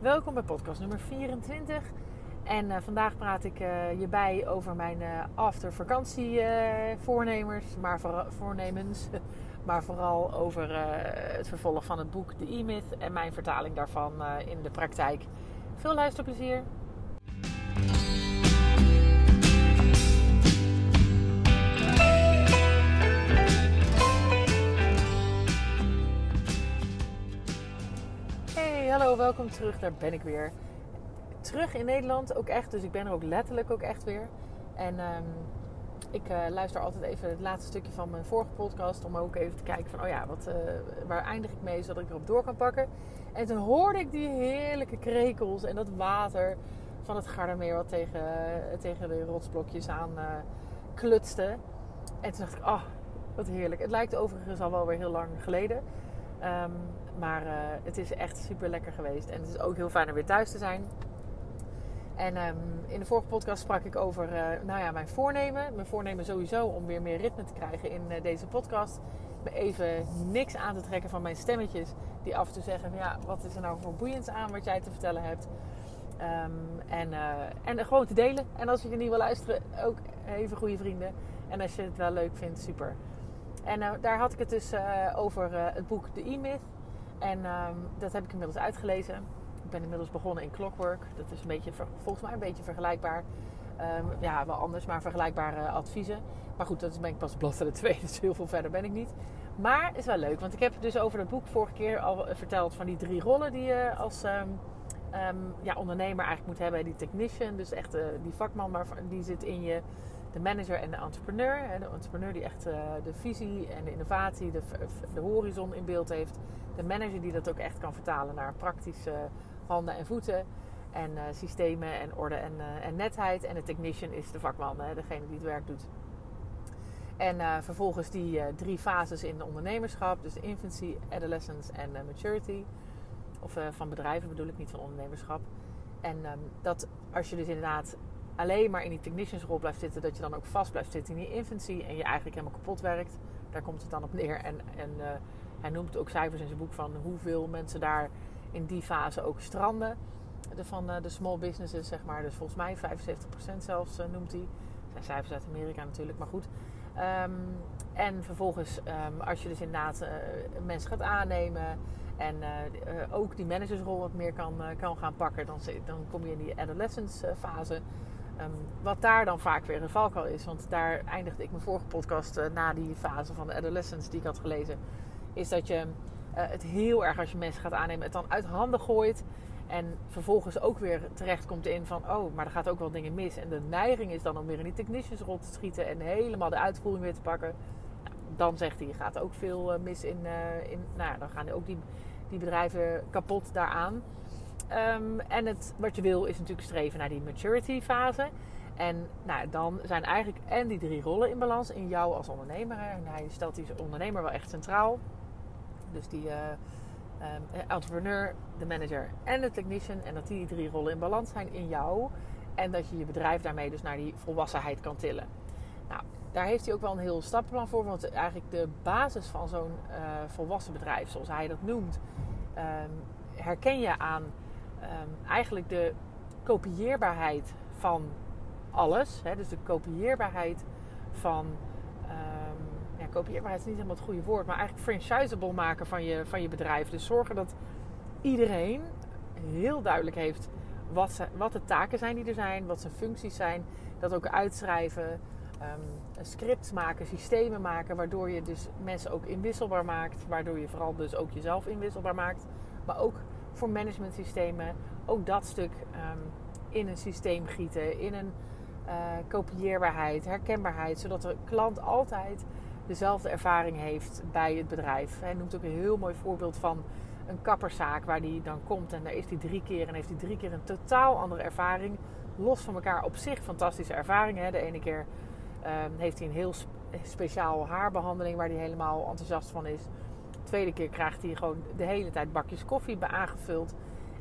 Welkom bij podcast nummer 24. En uh, vandaag praat ik uh, je bij over mijn uh, after vakantie voornemers, maar voor, voornemens. Maar vooral over het vervolg van het boek The E-Myth en mijn vertaling daarvan in de praktijk. Veel luisterplezier! Hallo, welkom terug. Daar ben ik weer. Terug in Nederland ook echt, dus ik ben er ook letterlijk ook echt weer. En um, ik uh, luister altijd even het laatste stukje van mijn vorige podcast om ook even te kijken van, oh ja, wat, uh, waar eindig ik mee, zodat ik erop door kan pakken. En toen hoorde ik die heerlijke krekels en dat water van het Gardermeer wat tegen, uh, tegen de rotsblokjes aan klutste. En toen dacht ik, oh, wat heerlijk. Het lijkt overigens al wel weer heel lang geleden. Um, maar uh, het is echt super lekker geweest. En het is ook heel fijn om weer thuis te zijn. En um, in de vorige podcast sprak ik over uh, nou ja, mijn voornemen. Mijn voornemen sowieso om weer meer ritme te krijgen in uh, deze podcast. Me even niks aan te trekken van mijn stemmetjes. Die af en toe zeggen: ja, wat is er nou voor boeiends aan wat jij te vertellen hebt. Um, en, en gewoon te delen. En als je er niet wil luisteren, ook even goede vrienden. En als je het wel leuk vindt, super. En daar had ik het dus over het boek The E-Myth en um, dat heb ik inmiddels uitgelezen. Ik ben inmiddels begonnen in Clockwork. Dat is een beetje, volgens mij een beetje vergelijkbaar. Um, ja, wel anders, maar vergelijkbare adviezen. Maar goed, dat ben ik pas bladzijde 2, dus heel veel verder ben ik niet. Maar is wel leuk, want ik heb dus over het boek vorige keer al verteld van die drie rollen die je als um, ja, ondernemer eigenlijk moet hebben. Die technician, dus echt uh, die vakman, maar die zit in je de manager en de entrepreneur. De entrepreneur die echt uh, de visie en de innovatie, de, de horizon in beeld heeft de manager die dat ook echt kan vertalen naar praktische handen en voeten. En uh, systemen en orde en, uh, en, netheid. En de technician is de vakman, hè, degene die het werk doet. En vervolgens die drie fases in de ondernemerschap. Dus de infancy, adolescence en maturity. Of van bedrijven bedoel ik, niet van ondernemerschap. En um, dat als je dus inderdaad alleen maar in die techniciansrol blijft zitten... dat je dan ook vast blijft zitten in die infancy... en je eigenlijk helemaal kapot werkt. Daar komt het dan op neer. En, en hij noemt ook cijfers in zijn boek van hoeveel mensen daar in die fase ook stranden. De, van eh, de small businesses, zeg maar. Dus volgens mij 75% zelfs uh, noemt hij. Dat zijn cijfers uit Amerika natuurlijk, maar goed. Um, en vervolgens, um, als je dus inderdaad mensen gaat aannemen en ook die managersrol wat meer kan, kan gaan pakken, dan, dan kom je in die adolescence fase. Um, wat daar dan vaak weer een valkuil is, want daar eindigde ik mijn vorige podcast na die fase van de adolescence die ik had gelezen is dat je uh, het heel erg als je mensen gaat aannemen, het dan uit handen gooit. En vervolgens ook weer terecht komt in van, oh, maar er gaat ook wel dingen mis. En de neiging is dan om weer in die technicians rond te schieten en helemaal de uitvoering weer te pakken. Nou, dan zegt hij, gaat ook veel uh, mis in, in, nou ja, dan gaan ook die, die bedrijven kapot daaraan. Um, en het, wat je wil is natuurlijk streven naar die maturity fase. En nou, dan zijn eigenlijk en die drie rollen in balans in jou als ondernemer. En hij stelt die ondernemer wel echt centraal. Dus die uh, um, entrepreneur, de manager en de technician. En dat die drie rollen in balans zijn in jou. En dat je je bedrijf daarmee dus naar die volwassenheid kan tillen. Nou, daar heeft hij ook wel een heel stappenplan voor. Want eigenlijk de basis van zo'n uh, volwassen bedrijf, zoals hij dat noemt, um, herken je aan um, eigenlijk de kopieerbaarheid van alles. Hè? Dus de kopieerbaarheid van ja, kopieerbaarheid is niet helemaal het goede woord, maar eigenlijk franchisable maken van je, van je bedrijf. Dus zorgen dat iedereen heel duidelijk heeft wat, wat de taken zijn die er zijn, wat zijn functies zijn. Dat ook uitschrijven, um, scripts maken, systemen maken, waardoor je dus mensen ook inwisselbaar maakt. Waardoor je vooral dus ook jezelf inwisselbaar maakt. Maar ook voor managementsystemen, ook dat stuk um, in een systeem gieten, in een uh, kopieerbaarheid, herkenbaarheid, zodat de klant altijd dezelfde ervaring heeft bij het bedrijf. Hij noemt ook een heel mooi voorbeeld van een kapperszaak waar die dan komt en daar is hij drie keer en heeft hij drie keer een totaal andere ervaring. Los van elkaar op zich fantastische ervaringen. De ene keer um, heeft hij een heel speciaal haarbehandeling waar hij helemaal enthousiast van is. De tweede keer krijgt hij gewoon de hele tijd bakjes koffie aangevuld.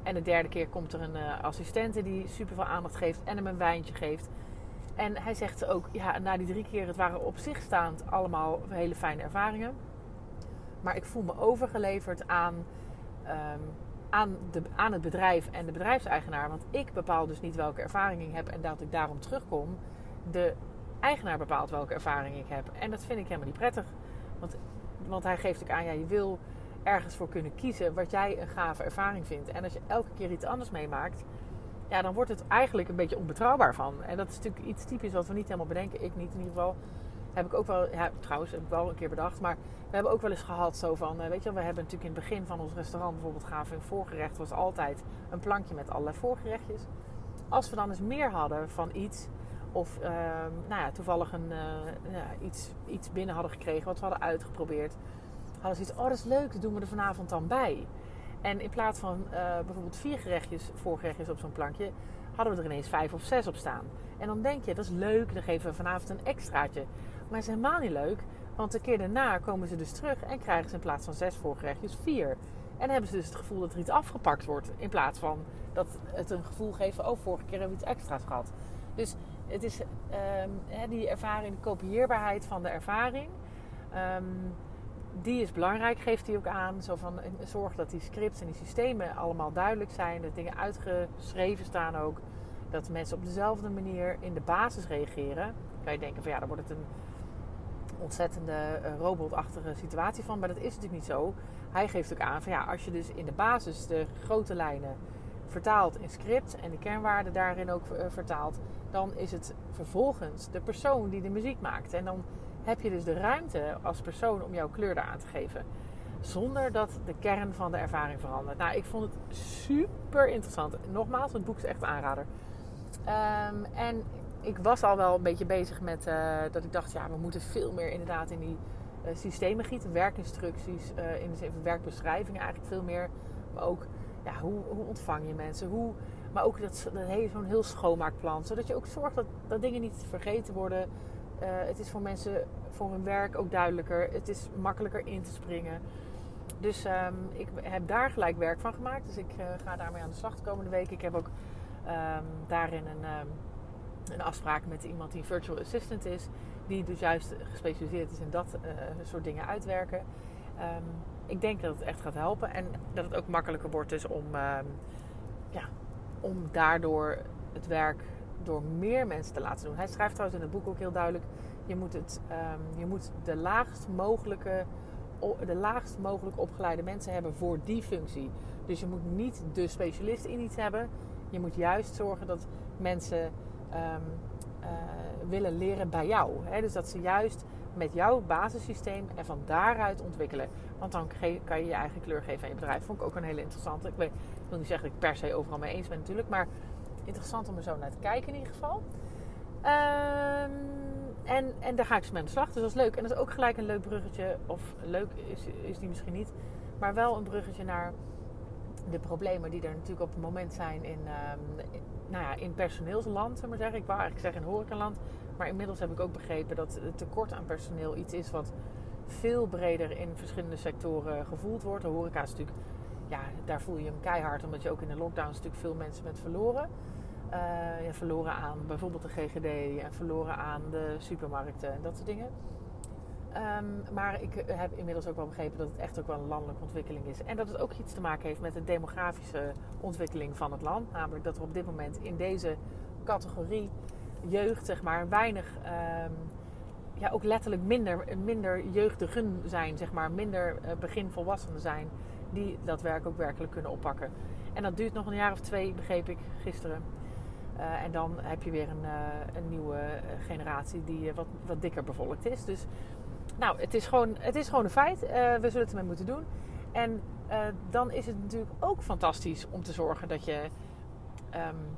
En de derde keer komt er een uh, assistente die super veel aandacht geeft en hem een wijntje geeft. En hij zegt ook, ja, na die drie keer, het waren op zich staand allemaal hele fijne ervaringen. Maar ik voel me overgeleverd aan um, aan, de, aan het bedrijf en de bedrijfseigenaar. Want ik bepaal dus niet welke ervaring ik heb en dat ik daarom terugkom. De eigenaar bepaalt welke ervaring ik heb. En dat vind ik helemaal niet prettig. Want, want hij geeft ook aan, ja, je wil ergens voor kunnen kiezen wat jij een gave ervaring vindt. En als je elke keer iets anders meemaakt, ja, dan wordt het eigenlijk een beetje onbetrouwbaar van. En dat is natuurlijk iets typisch wat we niet helemaal bedenken. Ik niet in ieder geval. Heb ik ook wel, ja, trouwens, heb ik wel een keer bedacht. Maar we hebben ook wel eens gehad zo van, eh, weet je, we hebben natuurlijk in het begin van ons restaurant bijvoorbeeld gaven in voorgerecht was altijd een plankje met allerlei voorgerechtjes. Als we dan eens meer hadden van iets, of uh, nou ja, toevallig een, uh, ja, iets, iets binnen hadden gekregen wat we hadden uitgeprobeerd, hadden ze iets, oh dat is leuk, dat doen we er vanavond dan bij. En in plaats van uh, bijvoorbeeld vier gerechtjes, voorgerechtjes op zo'n plankje, hadden we er ineens vijf of zes op staan. En dan denk je, dat is leuk, dan geven we vanavond een extraatje. Maar het is helemaal niet leuk, want de keer daarna komen ze dus terug en krijgen ze in plaats van zes voorgerechtjes vier. En hebben ze dus het gevoel dat er iets afgepakt wordt. In plaats van dat het een gevoel geeft oh, vorige keer hebben we iets extra's gehad. Dus het is um, die ervaring, de kopieerbaarheid van de ervaring. Um, die is belangrijk, geeft hij ook aan. Zo van, zorg dat die scripts en die systemen allemaal duidelijk zijn. Dat dingen uitgeschreven staan ook. Dat mensen op dezelfde manier in de basis reageren. Dan kan je denken van ja, dan wordt het een ontzettende uh, robotachtige situatie van. Maar dat is natuurlijk niet zo. Hij geeft ook aan van ja, als je dus in de basis de grote lijnen vertaalt in script en de kernwaarden daarin ook uh, vertaalt, dan is het vervolgens de persoon die de muziek maakt. En dan heb je dus de ruimte als persoon om jouw kleur aan te geven. Zonder dat de kern van de ervaring verandert. Nou, ik vond het super interessant. Nogmaals, het boek is echt een aanrader. Um, en ik was al wel een beetje bezig met uh, dat ik dacht, ja, we moeten veel meer inderdaad in die uh, systemen gieten. Werkinstructies, in de werkbeschrijvingen eigenlijk veel meer. Maar ook, hoe, hoe ontvang je mensen? Hoe, maar ook dat, dat zo'n heel schoonmaakplan. Zodat je ook zorgt dat, dat dingen niet vergeten worden. het is voor mensen voor hun werk ook duidelijker. Het is makkelijker in te springen. Dus um, ik heb daar gelijk werk van gemaakt. Dus ik uh, ga daarmee aan de slag de komende week. Ik heb ook um, daarin een, um, een afspraak met iemand die virtual assistant is. Die dus juist gespecialiseerd is in dat uh, soort dingen uitwerken. Ik denk dat het echt gaat helpen. En dat het ook makkelijker wordt dus om, ja, om daardoor het werk door meer mensen te laten doen. Hij schrijft trouwens in het boek ook heel duidelijk je moet, het, um, je moet de, laagst mogelijke, de laagst mogelijk opgeleide mensen hebben voor die functie. Dus je moet niet de specialist in iets hebben. Je moet juist zorgen dat mensen um, uh, willen leren bij jou. Hè? Dus dat ze juist met jouw basissysteem en van daaruit ontwikkelen. Want dan kan je je eigen kleur geven aan je bedrijf. Vond ik ook een hele interessante. Ik, weet, ik wil niet zeggen dat ik per se overal mee eens ben natuurlijk. Maar interessant om er zo naar te kijken in ieder geval. Um, en, en daar ga ik dus mee aan de slag. Dus dat is leuk. En dat is ook gelijk een leuk bruggetje. Of leuk is, is die misschien niet. Maar wel een bruggetje naar de problemen die er natuurlijk op het moment zijn in, um, nou ja, in personeelsland. Zeg maar zeggen. Ik wou eigenlijk zeggen in horecaland. Maar inmiddels heb ik ook begrepen dat het tekort aan personeel iets is wat veel breder in verschillende sectoren gevoeld wordt. De horeca is natuurlijk, ja, daar voel je hem keihard. Omdat je ook in de lockdowns natuurlijk veel mensen bent verloren. Uh, ja, verloren aan bijvoorbeeld de GGD en verloren aan de supermarkten en dat soort dingen. Um, maar ik heb inmiddels ook wel begrepen dat het echt ook wel een landelijke ontwikkeling is. En dat het ook iets te maken heeft met de demografische ontwikkeling van het land. Namelijk dat er op dit moment in deze categorie jeugd, zeg maar, weinig, um, ja, ook letterlijk minder, minder jeugdigen zijn, zeg maar, minder uh, beginvolwassenen zijn, die dat werk ook werkelijk kunnen oppakken. En dat duurt nog een jaar of twee, begreep ik gisteren. Uh, en dan heb je weer een, uh, een nieuwe eh, generatie die wat, wat dikker bevolkt is. Dus nou, het is gewoon, het is gewoon een feit. we zullen het ermee moeten doen. En dan is het natuurlijk ook fantastisch om te zorgen dat je um,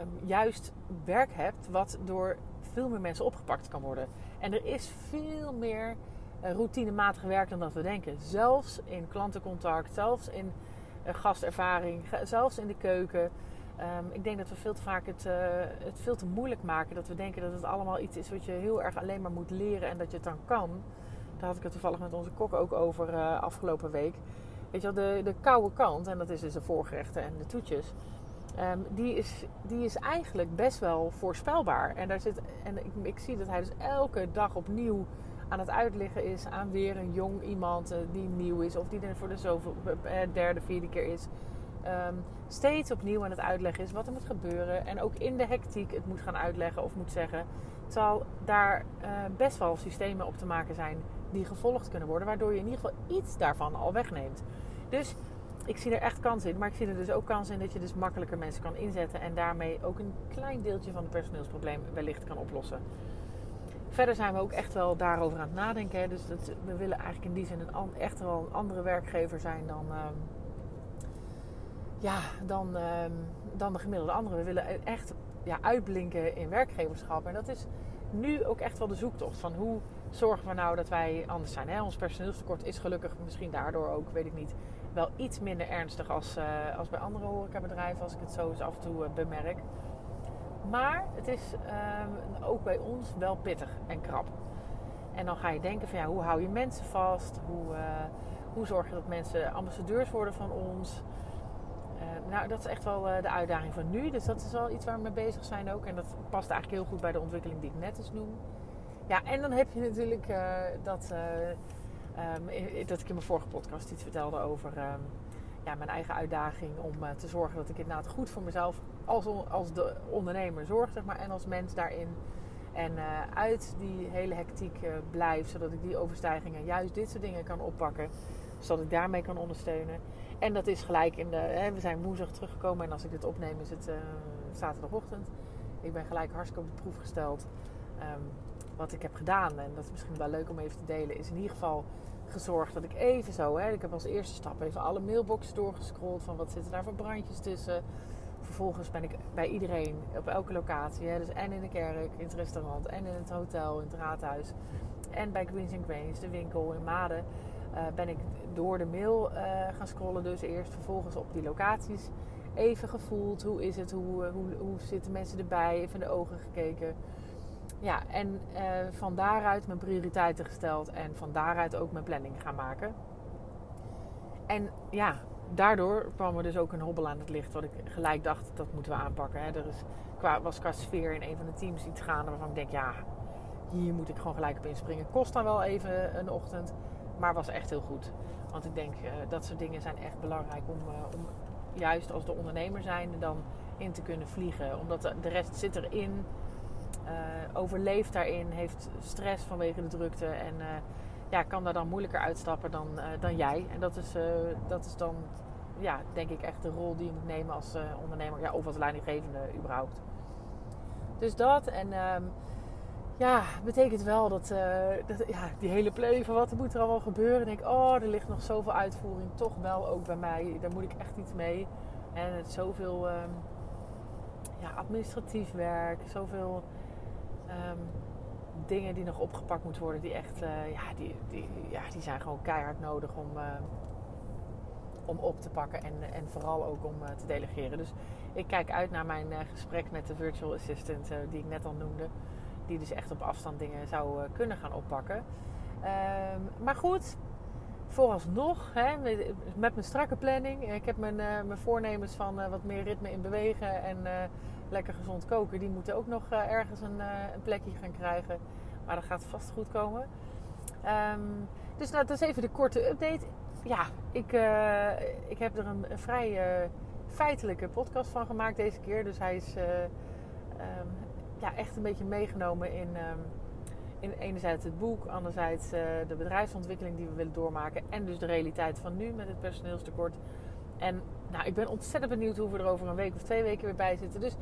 um, juist werk hebt wat door veel meer mensen opgepakt kan worden. En er is veel meer routinematig werk dan dat we denken. Zelfs in klantencontact, zelfs in gastervaring, zelfs in de keuken. Um, ik denk dat we veel te vaak het, uh, het veel te moeilijk maken. Dat we denken dat het allemaal iets is wat je heel erg alleen maar moet leren en dat je het dan kan. Daar had ik het toevallig met onze kok ook over afgelopen week. Weet je wel, de, de koude kant, en dat is dus de voorgerechten en de toetjes. Um, die, is, die is eigenlijk best wel voorspelbaar. En, daar zit, en ik, ik zie dat hij dus elke dag opnieuw aan het uitleggen is aan weer een jong iemand eh, die nieuw is of die er voor de zoveel, eh, derde, vierde keer is. Ehm, steeds opnieuw aan het uitleggen is wat er moet gebeuren. En ook in de hectiek het moet gaan uitleggen of moet zeggen. Terwijl daar uh, best wel systemen op te maken zijn die gevolgd kunnen worden. Waardoor je in ieder geval iets daarvan al wegneemt. Dus ik zie er echt kans in. Maar ik zie er dus ook kans in dat je dus makkelijker mensen kan inzetten. En daarmee ook een klein deeltje van het personeelsprobleem wellicht kan oplossen. Verder zijn we ook echt wel daarover aan het nadenken. Hè. Dus dat, we willen eigenlijk in die zin een, echt wel een andere werkgever zijn dan, um, ja, dan, um, dan de gemiddelde andere. We willen echt ja, uitblinken in werkgeverschap. En dat is nu ook echt wel de zoektocht van hoe zorgen we nou dat wij anders zijn. Hè? Ons personeelstekort is gelukkig misschien daardoor ook, weet ik niet, wel iets minder ernstig als, uh, als bij andere horecabedrijven, als ik het zo eens af en toe uh, bemerk. Maar het is um, ook bij ons wel pittig en krap. En dan ga je denken van ja, hoe hou je mensen vast? Hoe, uh, hoe zorg je dat mensen ambassadeurs worden van ons? nou, dat is echt wel de uitdaging van nu. Dus dat is wel iets waar we mee bezig zijn ook. En dat past eigenlijk heel goed bij de ontwikkeling die ik net eens noem. Ja, en dan heb je natuurlijk dat Um, dat ik in mijn vorige podcast iets vertelde over um, ja, mijn eigen uitdaging om uh, te zorgen dat ik inderdaad goed voor mezelf als, als de ondernemer zorg, zeg maar, en als mens daarin. En uh, uit die hele hectiek uh, blijf, zodat ik die overstijgingen, juist dit soort dingen kan oppakken, zodat ik daarmee kan ondersteunen. En dat is gelijk in de. Hè, we zijn woensdag teruggekomen en als ik dit opneem is het zaterdagochtend. Ik ben gelijk hartstikke op de proef gesteld. Um, wat ik heb gedaan, en dat is misschien wel leuk om even te delen, is in ieder geval gezorgd dat ik even zo, hè, ik heb als eerste stap even alle mailboxen doorgescrolld van wat zitten daar voor brandjes tussen. Vervolgens ben ik bij iedereen op elke locatie, hè, dus en in de kerk, in het restaurant, en in het hotel, in het raadhuis, en bij Queens and Queens, de winkel in Maden, uh, ben ik door de mail uh, gaan scrollen. Dus eerst vervolgens op die locaties even gevoeld, hoe is het, hoe, hoe, hoe zitten mensen erbij, even in de ogen gekeken ja, en uh, van daaruit mijn prioriteiten gesteld en van daaruit ook mijn planning gaan maken. En ja, daardoor kwam er dus ook een hobbel aan het licht, wat ik gelijk dacht, dat moeten we aanpakken. Hè. Er is, qua, was qua sfeer in een van de teams iets gaande waarvan ik denk, ja, hier moet ik gewoon gelijk op inspringen. Kost dan wel even een ochtend, maar was echt heel goed. Want ik denk, uh, dat soort dingen zijn echt belangrijk om, uh, om juist als de ondernemer zijn dan in te kunnen vliegen. Omdat de, de rest zit erin overleeft daarin, heeft stress vanwege de drukte en uh, ja, kan daar dan moeilijker uitstappen dan, uh, dan jij. En dat is, dat is dan, ja, denk ik echt de rol die je moet nemen als ondernemer ja, of als leidinggevende überhaupt. Dus dat en um, ja, betekent wel dat, dat, ja, die hele planning van wat moet er allemaal gebeuren. En denk oh, er ligt nog zoveel uitvoering, toch wel ook bij mij. Daar moet ik echt iets mee. En het zoveel um, ja, administratief werk, zoveel um, dingen die nog opgepakt moeten worden, die echt, uh, ja, die, die, ja, die zijn gewoon keihard nodig om, uh, om op te pakken en, en vooral ook om uh, te delegeren. Dus ik kijk uit naar mijn gesprek met de virtual assistant die ik net al noemde, die dus echt op afstand dingen zou kunnen gaan oppakken. Um, maar goed, vooralsnog, hè, met, met mijn strakke planning, ik heb mijn, mijn voornemens van wat meer ritme in bewegen en lekker gezond koken, die moeten ook nog uh, ergens een, uh, een, plekje gaan krijgen. Maar dat gaat vast goed komen. Um, dus nou, dat is even de korte update. Ja, ik, uh, ik heb er een, vrij feitelijke podcast van gemaakt deze keer. Dus hij is um, ja, echt een beetje meegenomen in, um, in enerzijds het boek, anderzijds de bedrijfsontwikkeling die we willen doormaken. En dus de realiteit van nu met het personeelstekort. En nou, ik ben ontzettend benieuwd hoe we er over een week of twee weken weer bij zitten. Dus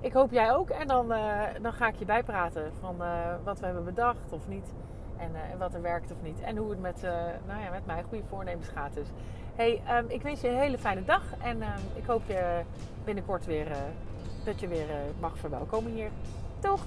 ik hoop jij ook. En dan, uh, dan ga ik je bijpraten van uh, wat we hebben bedacht of niet. En, uh, en, wat er werkt of niet. En hoe het met, nou ja, met mijn goede voornemens gaat dus. Hey, um, ik wens je een hele fijne dag. En um, ik hoop je binnenkort weer, dat je weer mag verwelkomen hier. Toch?